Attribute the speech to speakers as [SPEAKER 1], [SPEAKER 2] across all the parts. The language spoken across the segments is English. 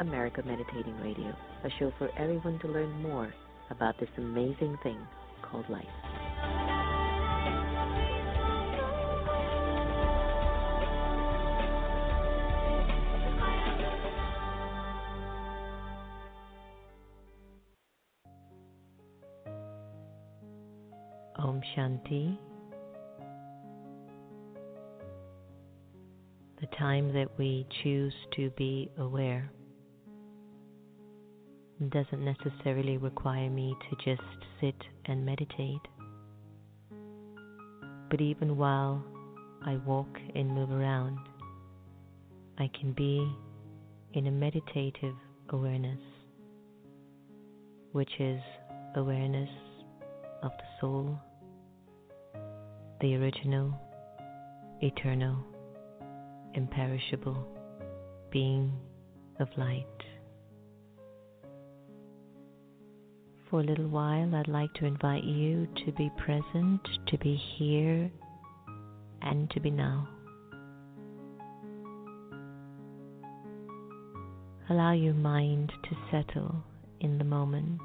[SPEAKER 1] America Meditating Radio, a show for everyone to learn more about this amazing thing called life. Om Shanti. The time that we choose to be aware doesn't necessarily require me to just sit and meditate. But even while I walk and move around, I can be in a meditative awareness, which is awareness of the soul, the original, eternal, imperishable being of light. For a little while, I'd like to invite you to be present, to be here, and to be now. Allow your mind to settle in the moment,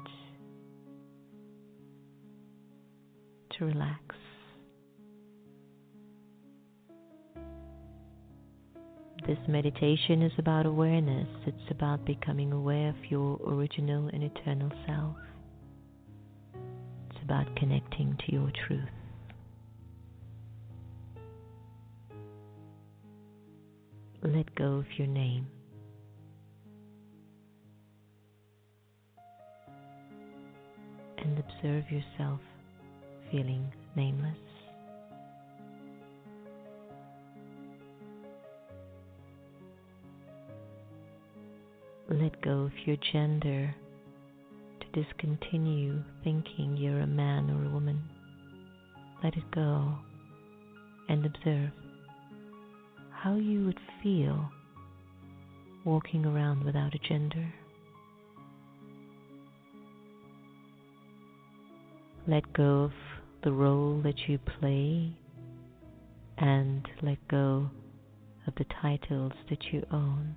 [SPEAKER 1] to relax. This meditation is about awareness. It's about becoming aware of your original and eternal self about connecting to your truth. Let go of your name. And observe yourself feeling nameless. Let go of your gender discontinue thinking you're a man or a woman. Let it go and observe how you would feel walking around without a gender. Let go of the role that you play and let go of the titles that you own.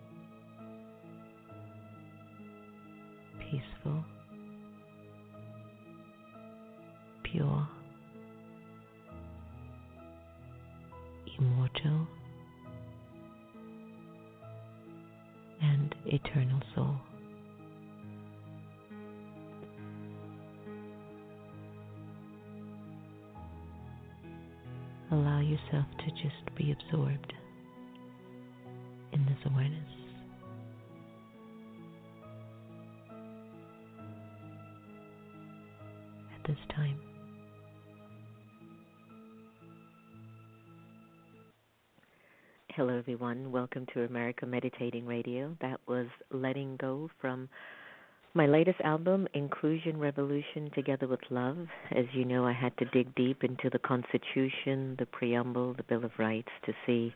[SPEAKER 1] Hello, everyone. Welcome to America Meditating Radio. That was Letting Go from my latest album, Inclusion Revolution Together with Love. As you know, I had to dig deep into the Constitution, the Preamble, the Bill of Rights to see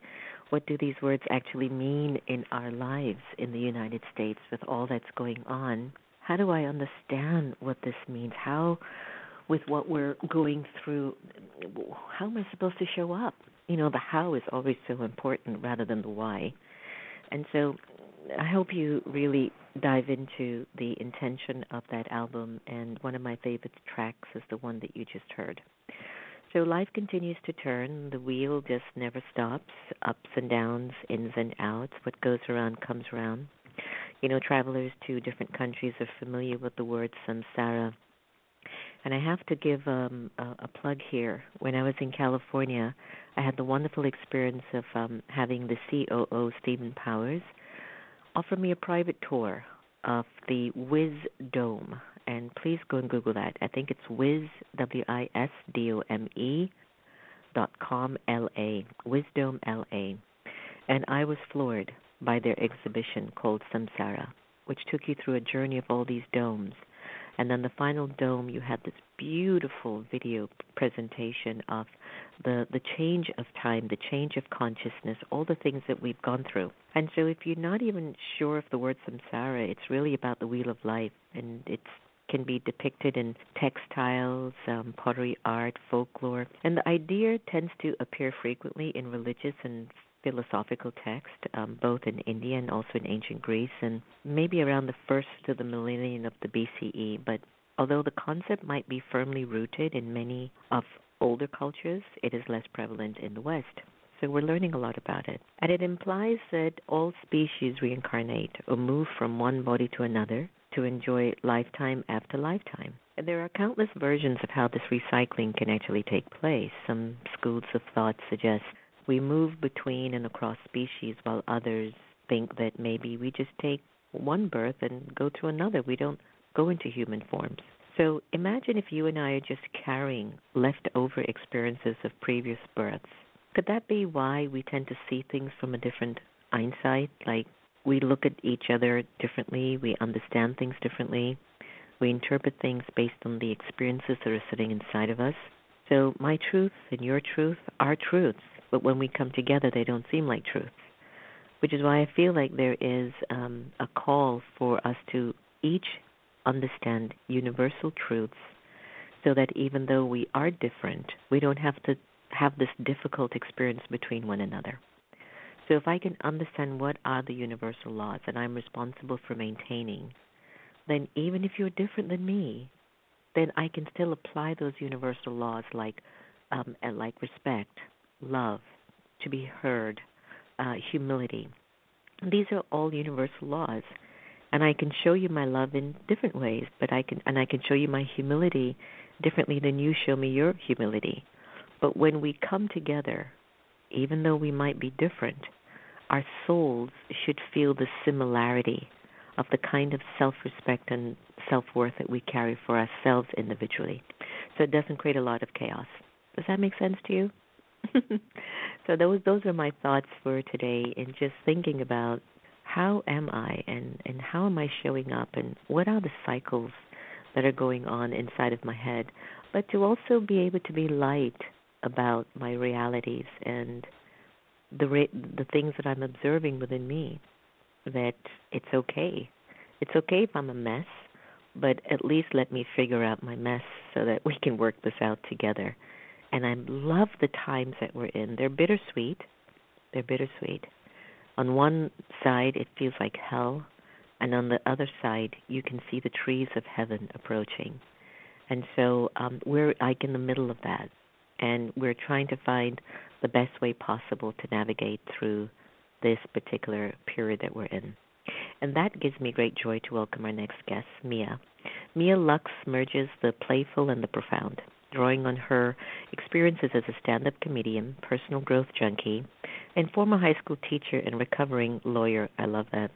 [SPEAKER 1] what do these words actually mean in our lives in the United States with all that's going on. How do I understand what this means? How with what we're going through, how am I supposed to show up? You know, the how is always so important rather than the why. And so I hope you really dive into the intention of that album, and one of my favorite tracks is the one that you just heard. So life continues to turn. The wheel just never stops. Ups and downs, ins and outs. What goes around comes around. You know, travelers to different countries are familiar with the word samsara. And I have to give um, a, a plug here. When I was in California, I had the wonderful experience of um, having the COO, Stephen Powers, offer me a private tour of the Wiz Dome. And please go and Google that. I think it's Wiz, W I S D O M E dot com L A, Wisdome L A. And I was floored by their exhibition called Samsara, which took you through a journey of all these domes and then the final dome, you had this beautiful video presentation of the the change of time, the change of consciousness, all the things that we've gone through. And so, if you're not even sure of the word samsara, it's really about the wheel of life, and it can be depicted in textiles, um, pottery art, folklore, and the idea tends to appear frequently in religious and philosophical text, um, both in India and also in ancient Greece, and maybe around the first of the millennium of the BCE. But although the concept might be firmly rooted in many of older cultures, it is less prevalent in the West. So we're learning a lot about it. And it implies that all species reincarnate or move from one body to another to enjoy lifetime after lifetime. And there are countless versions of how this recycling can actually take place. Some schools of thought suggest we move between and across species while others think that maybe we just take one birth and go to another. We don't go into human forms. So imagine if you and I are just carrying leftover experiences of previous births. Could that be why we tend to see things from a different hindsight? Like we look at each other differently, we understand things differently, we interpret things based on the experiences that are sitting inside of us. So my truth and your truth are truths but when we come together, they don't seem like truths. Which is why I feel like there is um, a call for us to each understand universal truths so that even though we are different, we don't have to have this difficult experience between one another. So if I can understand what are the universal laws that I'm responsible for maintaining, then even if you're different than me, then I can still apply those universal laws like um, like respect, love, to be heard, uh, humility. These are all universal laws, and I can show you my love in different ways, but I can and I can show you my humility differently than you show me your humility. But when we come together, even though we might be different, our souls should feel the similarity of the kind of self respect and self worth that we carry for ourselves individually. So it doesn't create a lot of chaos. Does that make sense to you? so those those are my thoughts for today and just thinking about how am I and, and how am I showing up and what are the cycles that are going on inside of my head, but to also be able to be light about my realities and the re- the things that I'm observing within me that it's okay. It's okay if I'm a mess, but at least let me figure out my mess so that we can work this out together and I love the times that we're in. They're bittersweet. They're bittersweet. On one side, it feels like hell, and on the other side, you can see the trees of heaven approaching. And so um, we're like in the middle of that, and we're trying to find the best way possible to navigate through this particular period that we're in. And that gives me great joy to welcome our next guest, Mia. Mia Lux merges the playful and the profound, drawing on her experiences as a stand up comedian, personal growth junkie, and former high school teacher and recovering lawyer. I love that.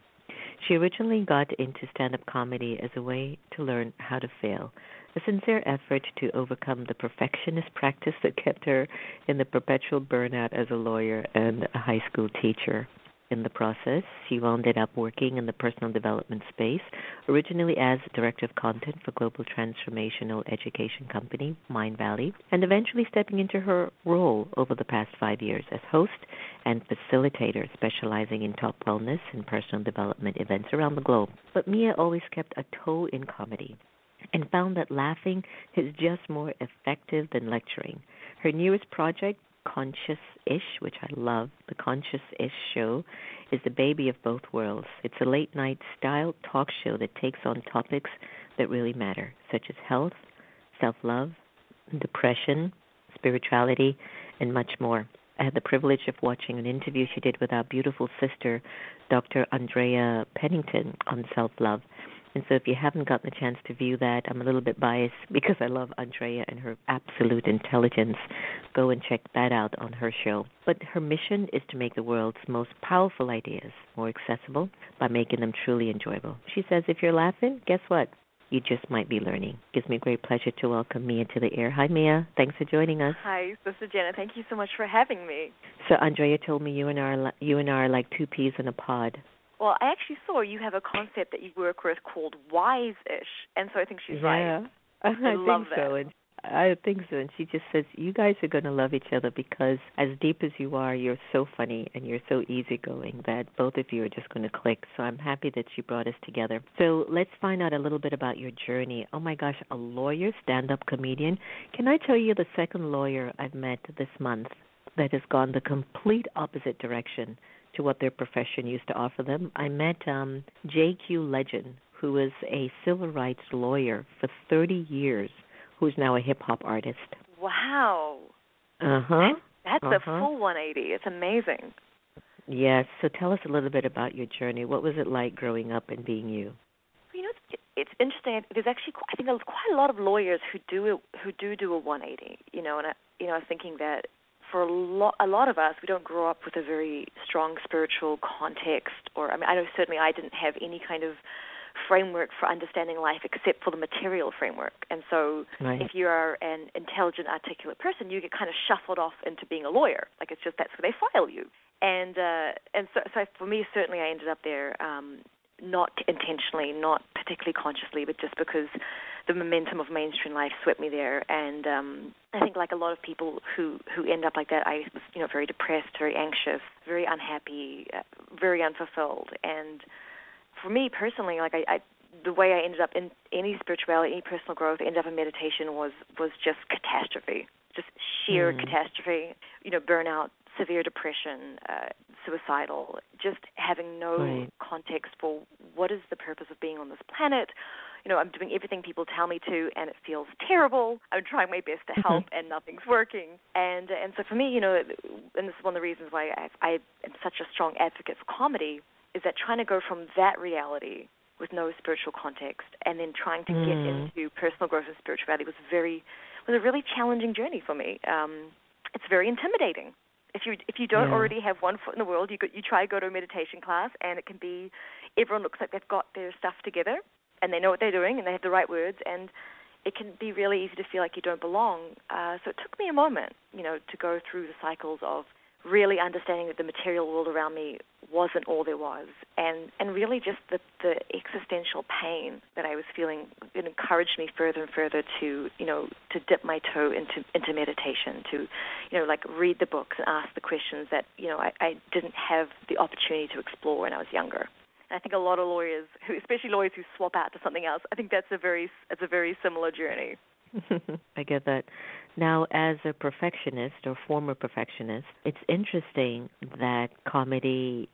[SPEAKER 1] She originally got into stand up comedy as a way to learn how to fail, a sincere effort to overcome the perfectionist practice that kept her in the perpetual burnout as a lawyer and a high school teacher. In the process, she wound up working in the personal development space, originally as Director of Content for global transformational education company Mindvalley, and eventually stepping into her role over the past five years as host and facilitator, specializing in top wellness and personal development events around the globe. But Mia always kept a toe in comedy and found that laughing is just more effective than lecturing. Her newest project, Conscious Ish, which I love, the Conscious Ish show, is the baby of both worlds. It's a late night style talk show that takes on topics that really matter, such as health, self love, depression, spirituality, and much more. I had the privilege of watching an interview she did with our beautiful sister, Dr. Andrea Pennington, on self love. And so if you haven't gotten a chance to view that, I'm a little bit biased because I love Andrea and her absolute intelligence. Go and check that out on her show. But her mission is to make the world's most powerful ideas more accessible by making them truly enjoyable. She says if you're laughing, guess what? You just might be learning. Gives me great pleasure to welcome Mia to the air. Hi, Mia. Thanks for joining us.
[SPEAKER 2] Hi, Sister Jenna. Thank you so much for having me.
[SPEAKER 1] So Andrea told me you and I are you and I are like two peas in a pod.
[SPEAKER 2] Well, I actually saw you have a concept that you work with called Wise-ish, and so I think she's
[SPEAKER 1] yeah.
[SPEAKER 2] right. I,
[SPEAKER 1] I
[SPEAKER 2] love
[SPEAKER 1] think so. And I think so. And she just says, You guys are going to love each other because, as deep as you are, you're so funny and you're so easygoing that both of you are just going to click. So I'm happy that she brought us together. So let's find out a little bit about your journey. Oh my gosh, a lawyer, stand up comedian. Can I tell you the second lawyer I've met this month that has gone the complete opposite direction? to what their profession used to offer them. I met um, J.Q. Legend, who was a civil rights lawyer for 30 years, who's now a hip hop artist.
[SPEAKER 2] Wow.
[SPEAKER 1] Uh huh.
[SPEAKER 2] That's
[SPEAKER 1] uh-huh.
[SPEAKER 2] a full 180. It's amazing.
[SPEAKER 1] Yes. So tell us a little bit about your journey. What was it like growing up and being you?
[SPEAKER 2] You know, it's, it's interesting. There's actually, I think, there's quite a lot of lawyers who do it, who do do a 180. You know, and I, you know, I was thinking that for a lot a lot of us we don't grow up with a very strong spiritual context or I mean I know certainly I didn't have any kind of framework for understanding life except for the material framework. And so
[SPEAKER 1] right.
[SPEAKER 2] if you are an intelligent, articulate person, you get kind of shuffled off into being a lawyer. Like it's just that's where they file you. And uh and so so for me certainly I ended up there um not intentionally, not particularly consciously, but just because the momentum of mainstream life swept me there. And um, I think, like a lot of people who who end up like that, I was, you know, very depressed, very anxious, very unhappy, uh, very unfulfilled. And for me personally, like I, I the way I ended up in any spirituality, any personal growth, ended up in meditation was was just catastrophe, just sheer
[SPEAKER 1] mm.
[SPEAKER 2] catastrophe. You know, burnout, severe depression, uh, suicidal, just having no
[SPEAKER 1] right.
[SPEAKER 2] context for what is the purpose of being on this planet. You know, I'm doing everything people tell me to, and it feels terrible. I'm trying my best to
[SPEAKER 1] Mm-hmm.
[SPEAKER 2] help, and nothing's working. And and so for me, you know, and this is one of the reasons why I, I am such a strong advocate for comedy, is that trying to go from that reality with no spiritual context, and then trying to
[SPEAKER 1] mm.
[SPEAKER 2] get into personal growth and spirituality was very was a really challenging journey for me. Um, it's very intimidating if you if you don't
[SPEAKER 1] yeah.
[SPEAKER 2] already have one foot in the world, you go, you try to go to a meditation class, and it can be everyone looks like they've got their stuff together, and they know what they're doing, and they have the right words, and it can be really easy to feel like you don't belong. Uh, so it took me a moment, you know, to go through the cycles of really understanding that the material world around me wasn't all there was, and and really just the the existential pain that I was feeling. It encouraged me further and further to you know to dip my toe into into meditation, to you know like read the books and ask the questions that you know I, I didn't have the opportunity to explore when I was younger. And I think a lot of lawyers, who especially lawyers who swap out to something else, I think that's a very it's a very similar journey.
[SPEAKER 1] I get that. Now, as a perfectionist or former perfectionist, it's interesting that comedy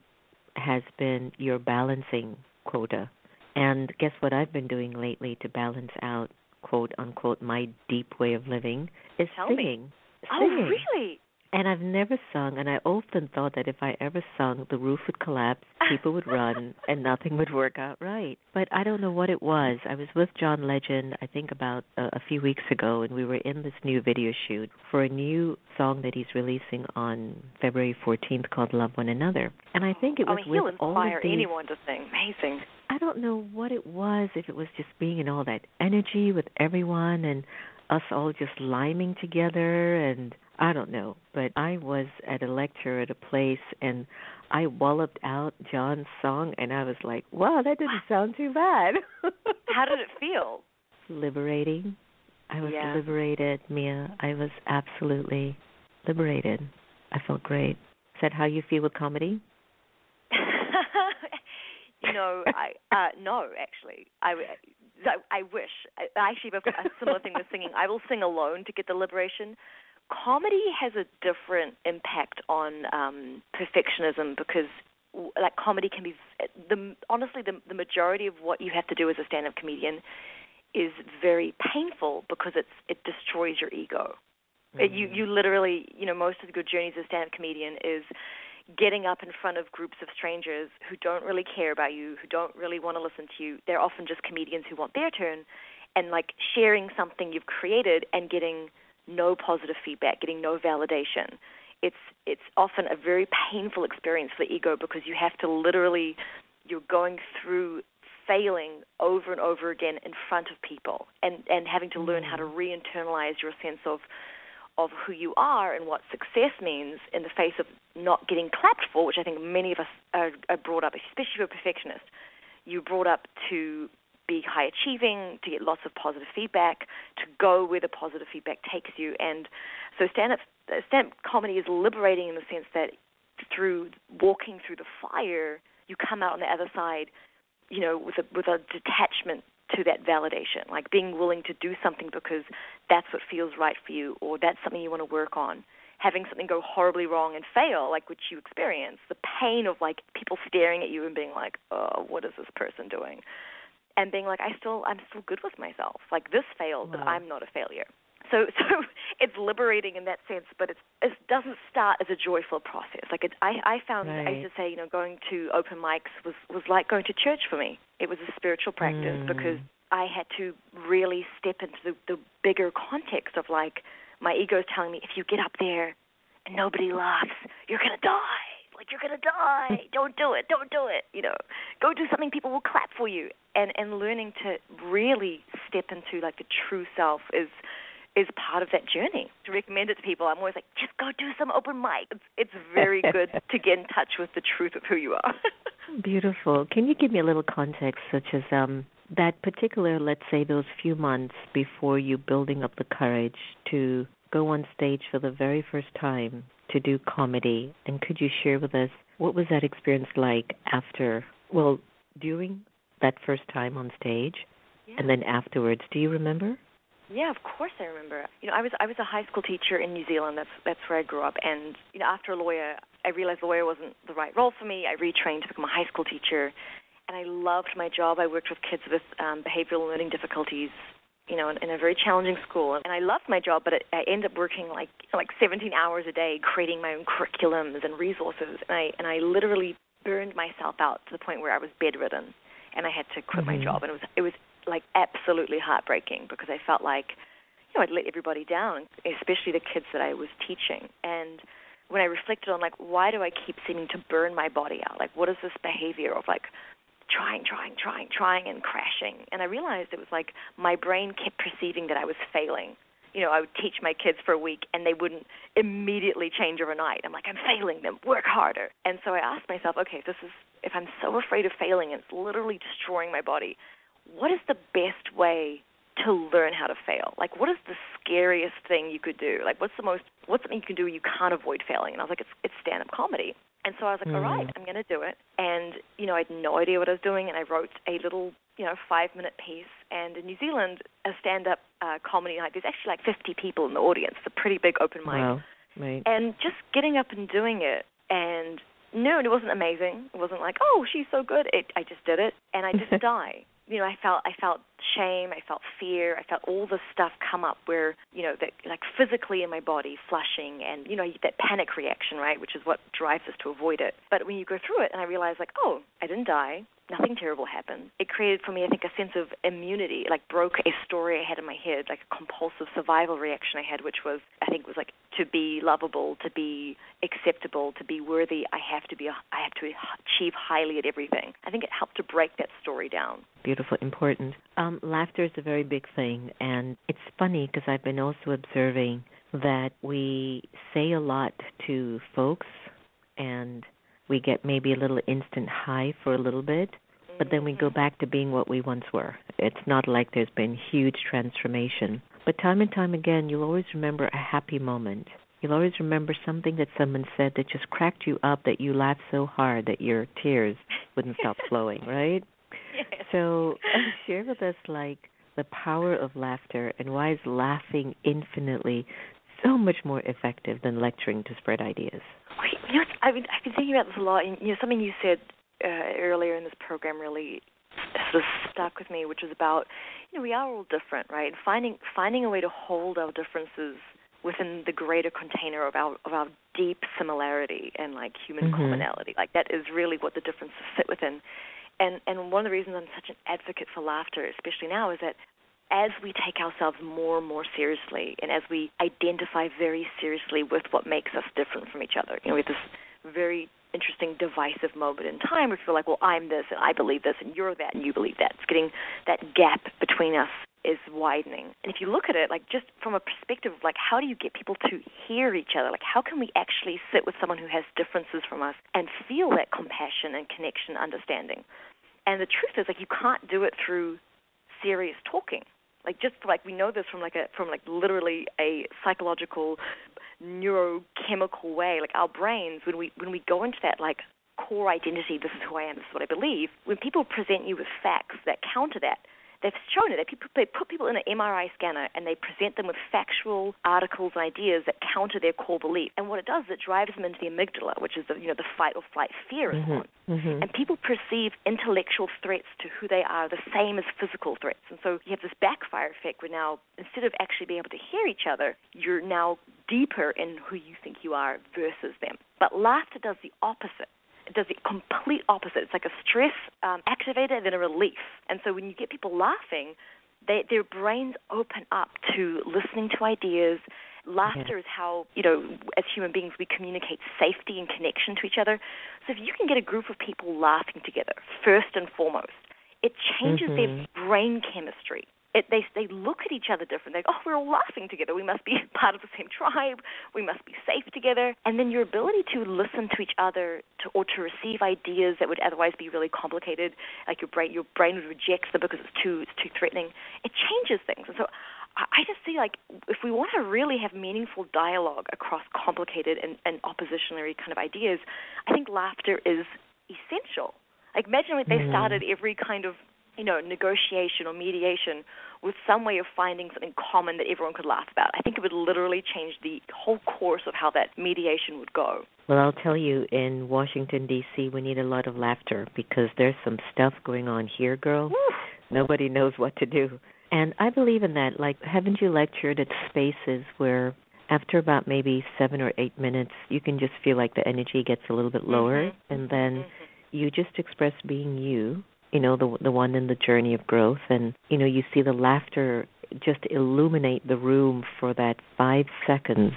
[SPEAKER 1] has been your balancing quota. And guess what I've been doing lately to balance out quote unquote my deep way of living is
[SPEAKER 2] Tell
[SPEAKER 1] singing.
[SPEAKER 2] Me.
[SPEAKER 1] Singing.
[SPEAKER 2] Oh, really?
[SPEAKER 1] And I've never sung, and I often thought that if I ever sung, the roof would collapse, people would run, and nothing would work out right. But I don't know what it was. I was with John Legend, I think about a, a few weeks ago, and we were in this new video shoot for a new song that he's releasing on February 14th called "Love One Another." And I think it oh, was
[SPEAKER 2] I mean,
[SPEAKER 1] with all
[SPEAKER 2] inspire
[SPEAKER 1] of these.
[SPEAKER 2] anyone to sing. Amazing.
[SPEAKER 1] I don't know what it was, if it was just being in all that energy with everyone and us all just liming together and I don't know, but I was at a lecture at a place and I walloped out John's song and I was like, "Wow, that didn't sound too bad."
[SPEAKER 2] How did it feel?
[SPEAKER 1] Liberating. I was
[SPEAKER 2] Yeah.
[SPEAKER 1] liberated, Mia. I was absolutely liberated. I felt great. Is that how you feel with comedy?
[SPEAKER 2] you know, I uh no, actually. I I, I wish. I, I actually have a similar thing with singing. I will sing alone to get the liberation. Comedy has a different impact on um perfectionism because like comedy can be the honestly the the majority of what you have to do as a stand-up comedian is very painful because it's it destroys your ego. It, you you literally you know most of the good journeys as a stand-up comedian is getting up in front of groups of strangers who don't really care about you, who don't really want to listen to you. They're often just comedians who want their turn, and like sharing something you've created and getting no positive feedback, getting no validation. It's it's often a very painful experience for the ego because you have to literally you're going through failing over and over again in front of people and and having to learn how to mm. re-internalize your sense of of who you are and what success means in the face of not getting clapped for, which I think many of us are, are brought up, especially if you're a perfectionist. You're brought up to be high achieving, to get lots of positive feedback, to go where the positive feedback takes you. And so stand up stand comedy is liberating in the sense that through walking through the fire, you come out on the other side, you know, with a with a detachment to that validation, like being willing to do something because that's what feels right for you or that's something you want to work on. Having something go horribly wrong and fail, like which you experience, the pain of like people staring at you and being like, "Oh, what is this person doing?" And being like, "I still, I'm still good with myself. Like this failed, wow. but I'm not a failure." So, so it's liberating in that sense, but it's, it doesn't start as a joyful process. Like it, I, I found,
[SPEAKER 1] right.
[SPEAKER 2] I used to say, you know, going to open mics was was like going to church for me. It was a spiritual practice
[SPEAKER 1] mm.
[SPEAKER 2] because I had to really step into the, the bigger context of like my ego is telling me, if you get up there and nobody laughs, you're gonna die. Like you're gonna die. don't do it. Don't do it. You know, go do something people will clap for you. And and learning to really step into like the true self is is part of that journey. To recommend it to people, I'm always like, just go do some open mic. It's, it's very good to get in touch with the truth of who you are.
[SPEAKER 1] Beautiful. Can you give me a little context, such as um, that particular, let's say, those few months before you building up the courage to go on stage for the very first time to do comedy? And could you share with us what was that experience like after, well, during that first time on stage,
[SPEAKER 2] yeah.
[SPEAKER 1] and then afterwards? Do you remember?
[SPEAKER 2] Yeah, of course I remember. You know, I was I was a high school teacher in New Zealand. That's that's where I grew up. And you know, after a lawyer, I realized lawyer wasn't the right role for me. I retrained to become a high school teacher, and I loved my job. I worked with kids with um, behavioral learning difficulties. You know, in, in a very challenging school, and I loved my job. But it, I ended up working like like 17 hours a day, creating my own curriculums and resources. And I and I literally burned myself out to the point where I was bedridden, and I had to quit
[SPEAKER 1] mm-hmm.
[SPEAKER 2] my job. And it was it was like absolutely heartbreaking because I felt like you know I'd let everybody down, especially the kids that I was teaching. And when I reflected on like why do I keep seeming to burn my body out? Like what is this behavior of like trying, trying, trying, trying and crashing? And I realized it was like my brain kept perceiving that I was failing. You know, I would teach my kids for a week and they wouldn't immediately change overnight. I'm like, I'm failing them, work harder. And so I asked myself, okay, if this is if I'm so afraid of failing and it's literally destroying my body, what is the best way to learn how to fail? Like, what is the scariest thing you could do? Like, what's the most, what's something you can do you can't avoid failing? And I was like, it's, it's stand up comedy. And so I was like,
[SPEAKER 1] mm.
[SPEAKER 2] all right, I'm going to do it. And, you know, I had no idea what I was doing. And I wrote a little, you know, five minute piece. And in New Zealand, a stand up uh, comedy night, there's actually like 50 people in the audience. It's a pretty big open mic.
[SPEAKER 1] Wow. Right.
[SPEAKER 2] And just getting up and doing it and no, it wasn't amazing. It wasn't like, oh, she's so good. It, I just did it, and I didn't die. You know, I felt I felt shame, I felt fear, I felt all this stuff come up where you know that like physically in my body, flushing, and you know that panic reaction, right, which is what drives us to avoid it. But when you go through it, and I realized like, oh, I didn't die nothing terrible happened. It created for me, I think, a sense of immunity. Like broke a story I had in my head, like a compulsive survival reaction I had, which was, I think, was like to be lovable, to be acceptable, to be worthy. I have to be, I have to achieve highly at everything. I think it helped to break that story down.
[SPEAKER 1] Beautiful, important. Um, laughter is a very big thing, and it's funny because I've been also observing that we say a lot to folks and we get maybe a little instant high for a little bit, but then we go mm-hmm. back to being what we once were. It's not like there's been huge transformation. But time and time again, you'll always remember a happy moment. You'll always remember something that someone said that just cracked you up, that you laughed so hard that your tears wouldn't stop flowing, right?
[SPEAKER 2] Yes.
[SPEAKER 1] So share with us, like, the power of laughter and why is laughing infinitely so much more effective than lecturing to spread ideas.
[SPEAKER 2] You know, I've been, I've been thinking about this a lot. And, you know, something you said uh, earlier in this program really sort of stuck with me, which was about, you know, we are all different, right? And finding finding a way to hold our differences within the greater container of our of our deep similarity and like human mm-hmm. commonality. Like that is really what the differences sit within. And and one of the reasons I'm such an advocate for laughter, especially now, is that as we take ourselves more and more seriously and as we identify very seriously with what makes us different from each other, you know, we have this very interesting divisive moment in time where we feel like, well, I'm this and I believe this and you're that and you believe that. It's getting that gap between us is widening. And if you look at it, like just from a perspective of like how do you get people to hear each other? Like how can we actually sit with someone who has differences from us and feel that compassion and connection, understanding? And the truth is like you can't do it through serious talking like just like we know this from like a from like literally a psychological neurochemical way. Like our brains when we when we go into that like core identity this is who i am this is what i believe when people present you with facts that counter that they've shown it. They, put people in an MRI scanner and they present them with factual articles and ideas that counter their core belief. And what it does is it drives them into the amygdala, which is the you know the fight or flight fear mm-hmm. response. Mm-hmm. And people perceive intellectual threats to who they are the same as physical threats. And so you have this backfire effect where now instead of actually being able to hear each other, you're now deeper in who you think you are versus them. But laughter does the opposite it does the complete opposite. It's like a stress um, activator, and then a relief. And so when you get people laughing, they, their brains open up to listening to ideas. Laughter is how, you know, as human beings, we communicate safety and connection to each other. So if you can get a group of people laughing together, first and foremost, it changes mm-hmm. their brain chemistry it, they they look at each other different. They go, oh, we're all laughing together. We must be part of the same tribe. We must be safe together. And then your ability to listen to each other to, or to receive ideas that would otherwise be really complicated, like your brain your brain would reject them because it's too it's too threatening. It changes things. And so I just see like if we want to really have meaningful dialogue across complicated and, and oppositionary kind of ideas, I think laughter is essential. Like imagine if they mm-hmm. started every kind of you know, negotiation or mediation with some way of finding something common that everyone could laugh about. I think it would literally change the whole course of how that mediation would go.
[SPEAKER 1] Well, I'll tell you, in Washington, D.C., we need a lot of laughter because there's some stuff going on here, girl. Woo. Nobody knows what to do. And I believe in that. Like, haven't you lectured at spaces where after about maybe seven or eight minutes, you can just feel like the energy gets a little bit lower, mm-hmm. and then mm-hmm. you just express being you, you know the the one in the journey of growth and you know you see the laughter just illuminate the room for that 5 seconds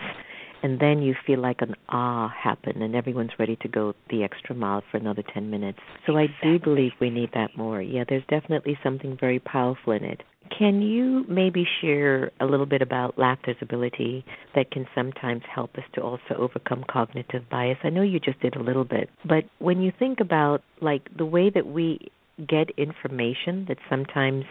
[SPEAKER 1] and then you feel like an ah happen and everyone's ready to go the extra mile for another 10 minutes. So I do believe we need that more. Yeah, there's definitely something very powerful in it. Can you maybe share a little bit about laughter's ability that can sometimes help us to also overcome cognitive bias? I know you just did a little bit, but when you think about like the way that we get information that sometimes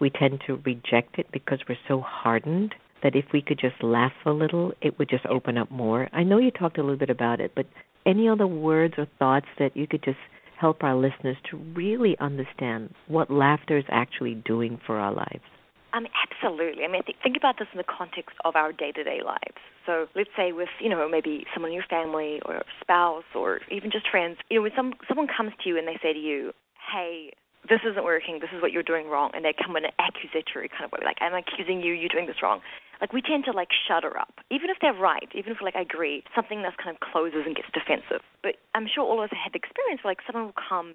[SPEAKER 1] we tend to reject it because we're so hardened that if we could just laugh a little, it would just open up more. I know you talked a little bit about it, but any other words or thoughts that you could just help our listeners to really understand what laughter is actually doing for our lives?
[SPEAKER 2] Um, absolutely. I mean, th- think about this in the context of our day-to-day lives. So let's say with, you know, maybe someone in your family or spouse or even just friends, you know, when some someone comes to you and they say to you, hey, this isn't working, this is what you're doing wrong, and they come in an accusatory kind of way, like, I'm accusing you, you're doing this wrong. Like, we tend to, like, shudder up. Even if they're right, even if, like, I agree, something that's kind of closes and gets defensive. But I'm sure all of us have had the experience where, like, someone will come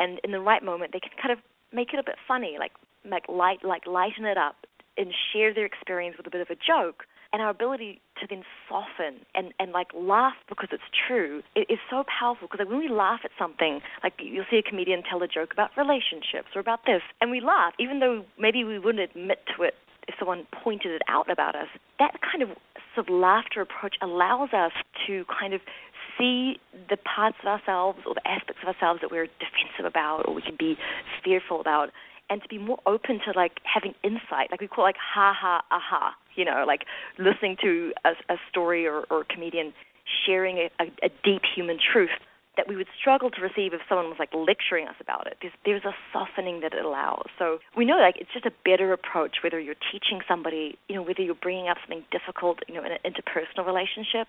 [SPEAKER 2] and in the right moment, they can kind of make it a bit funny, like, like light, like lighten it up and share their experience with a bit of a joke and our ability to then soften and, and like laugh because it's true is so powerful. Because like when we laugh at something like you'll see a comedian tell a joke about relationships or about this and we laugh even though maybe we wouldn't admit to it if someone pointed it out about us. That kind of sort of laughter approach allows us to kind of see the parts of ourselves or the aspects of ourselves that we're defensive about or we can be fearful about and to be more open to like having insight, like we call it like ha ha aha, you know, like listening to a, a story or, or a comedian sharing a, a, a deep human truth that we would struggle to receive if someone was like lecturing us about it. There's, there's a softening that it allows. So we know like it's just a better approach whether you're teaching somebody, you know, whether you're bringing up something difficult, you know, in an interpersonal relationship.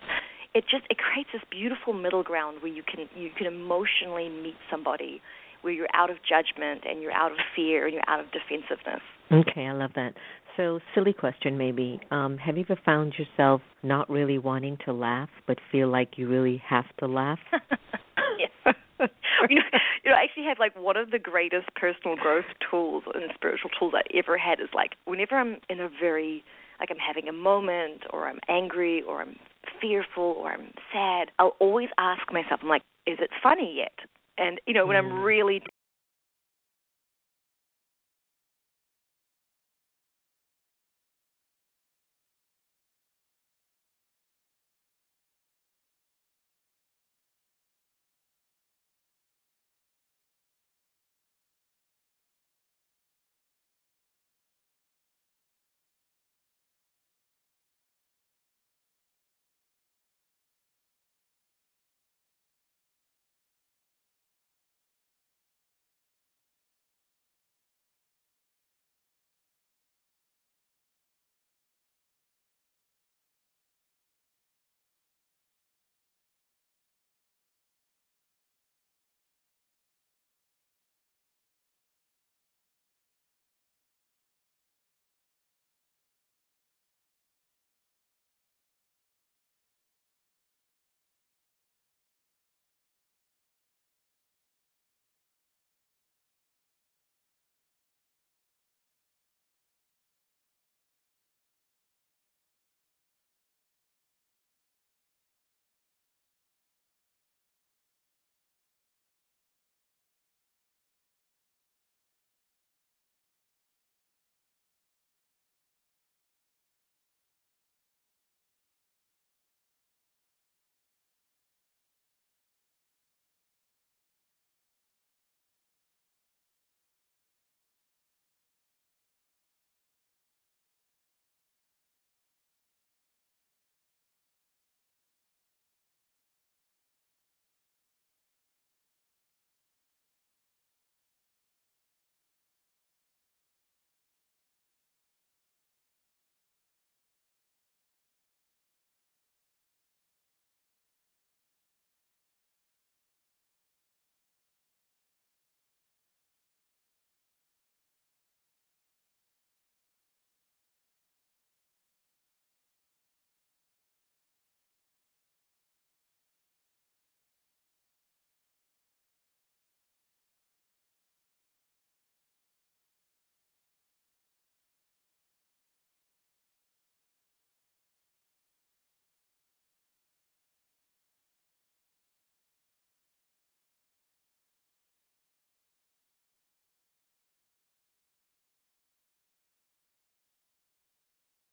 [SPEAKER 2] It just it creates this beautiful middle ground where you can you can emotionally meet somebody where you're out of judgment and you're out of fear and you're out of defensiveness.
[SPEAKER 1] Okay, I love that. So, silly question maybe. Um, have you ever found yourself not really wanting to laugh, but feel like you really have to laugh?
[SPEAKER 2] yes. you know, you know, I actually have like one of the greatest personal growth tools and spiritual tools I ever had is like whenever I'm in a very like I'm having a moment or I'm angry or I'm fearful or I'm sad, I'll always ask myself, I'm like, is it funny yet? And you know, when I'm really